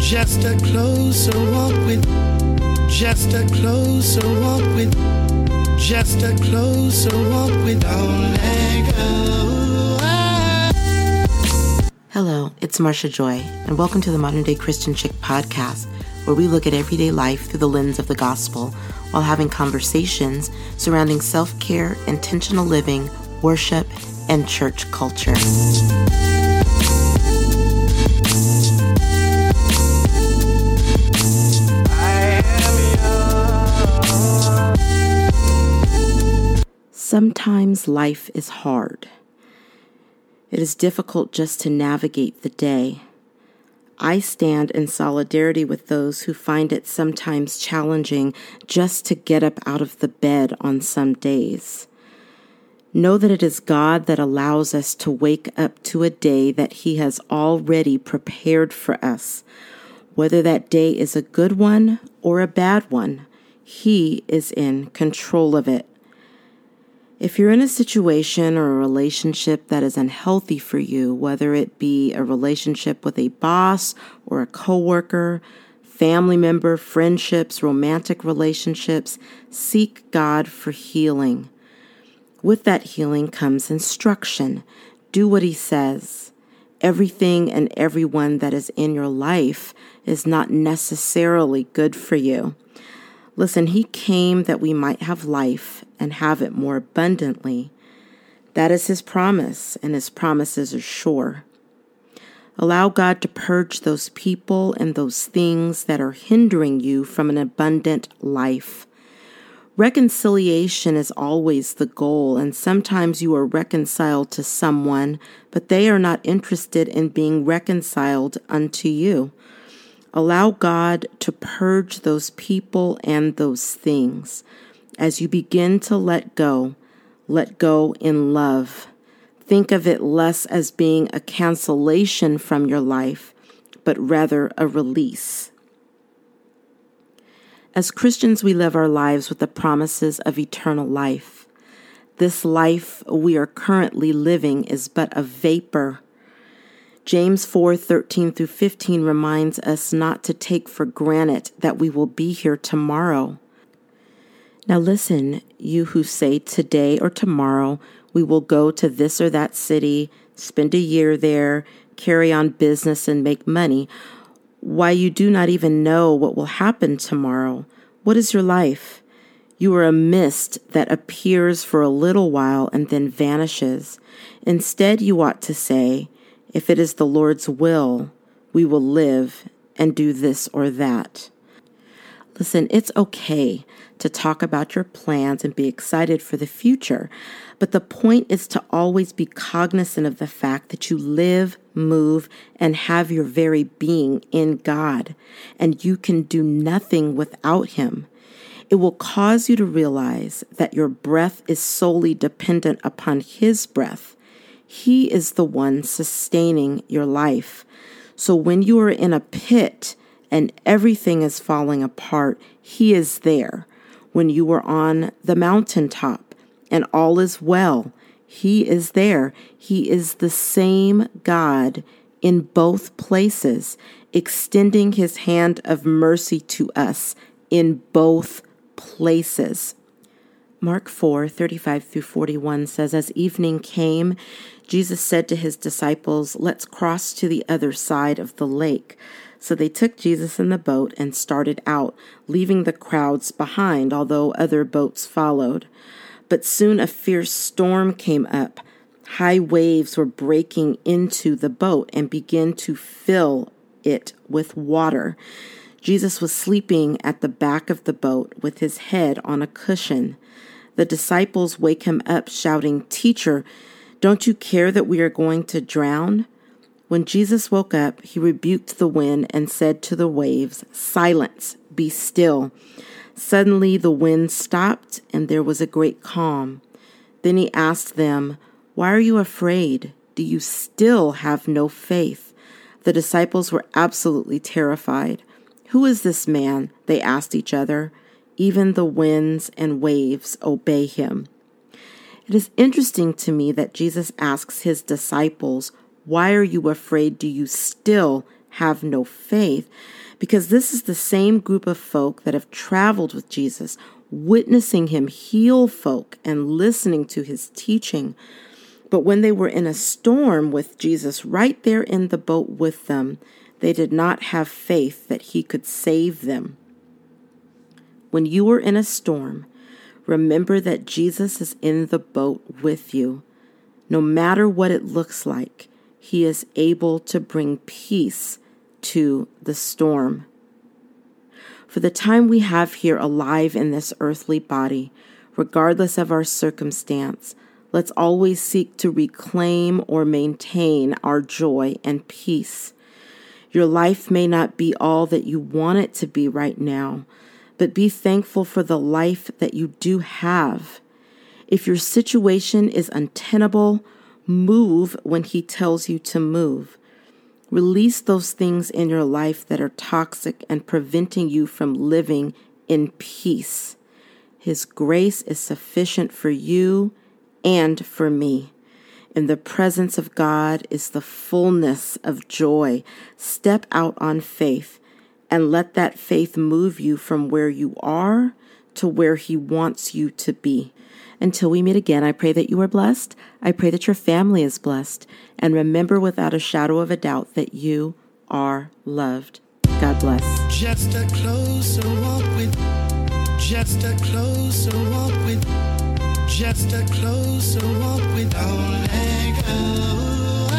Just a closer walk with, just a closer walk with, just a closer walk with. Hello, it's Marsha Joy, and welcome to the Modern Day Christian Chick podcast, where we look at everyday life through the lens of the gospel while having conversations surrounding self care, intentional living, worship, and church culture. Sometimes life is hard. It is difficult just to navigate the day. I stand in solidarity with those who find it sometimes challenging just to get up out of the bed on some days. Know that it is God that allows us to wake up to a day that He has already prepared for us. Whether that day is a good one or a bad one, He is in control of it. If you're in a situation or a relationship that is unhealthy for you, whether it be a relationship with a boss or a coworker, family member, friendships, romantic relationships, seek God for healing. With that healing comes instruction. Do what He says. Everything and everyone that is in your life is not necessarily good for you. Listen, He came that we might have life and have it more abundantly. That is His promise, and His promises are sure. Allow God to purge those people and those things that are hindering you from an abundant life. Reconciliation is always the goal, and sometimes you are reconciled to someone, but they are not interested in being reconciled unto you. Allow God to purge those people and those things. As you begin to let go, let go in love. Think of it less as being a cancellation from your life, but rather a release. As Christians, we live our lives with the promises of eternal life. This life we are currently living is but a vapor James 4 13 through 15 reminds us not to take for granted that we will be here tomorrow. Now, listen, you who say today or tomorrow we will go to this or that city, spend a year there, carry on business, and make money. Why, you do not even know what will happen tomorrow. What is your life? You are a mist that appears for a little while and then vanishes. Instead, you ought to say, if it is the Lord's will, we will live and do this or that. Listen, it's okay to talk about your plans and be excited for the future, but the point is to always be cognizant of the fact that you live, move, and have your very being in God, and you can do nothing without Him. It will cause you to realize that your breath is solely dependent upon His breath he is the one sustaining your life. So when you are in a pit and everything is falling apart, He is there. When you are on the mountaintop and all is well, He is there. He is the same God in both places, extending His hand of mercy to us in both places. Mark 4 35 through 41 says, As evening came, Jesus said to his disciples, Let's cross to the other side of the lake. So they took Jesus in the boat and started out, leaving the crowds behind, although other boats followed. But soon a fierce storm came up. High waves were breaking into the boat and began to fill it with water. Jesus was sleeping at the back of the boat with his head on a cushion. The disciples wake him up, shouting, Teacher, don't you care that we are going to drown? When Jesus woke up, he rebuked the wind and said to the waves, Silence, be still. Suddenly the wind stopped and there was a great calm. Then he asked them, Why are you afraid? Do you still have no faith? The disciples were absolutely terrified. Who is this man? They asked each other. Even the winds and waves obey him. It is interesting to me that Jesus asks his disciples, Why are you afraid? Do you still have no faith because this is the same group of folk that have traveled with Jesus, witnessing him heal folk and listening to his teaching. But when they were in a storm with Jesus right there in the boat with them, they did not have faith that he could save them. When you are in a storm, remember that Jesus is in the boat with you. No matter what it looks like, he is able to bring peace to the storm. For the time we have here alive in this earthly body, regardless of our circumstance, let's always seek to reclaim or maintain our joy and peace. Your life may not be all that you want it to be right now, but be thankful for the life that you do have. If your situation is untenable, move when He tells you to move. Release those things in your life that are toxic and preventing you from living in peace. His grace is sufficient for you and for me. In the presence of God is the fullness of joy. Step out on faith and let that faith move you from where you are to where He wants you to be. Until we meet again, I pray that you are blessed. I pray that your family is blessed. And remember without a shadow of a doubt that you are loved. God bless. Just a closer walk with, just a closer walk with, just a closer walk with, let go.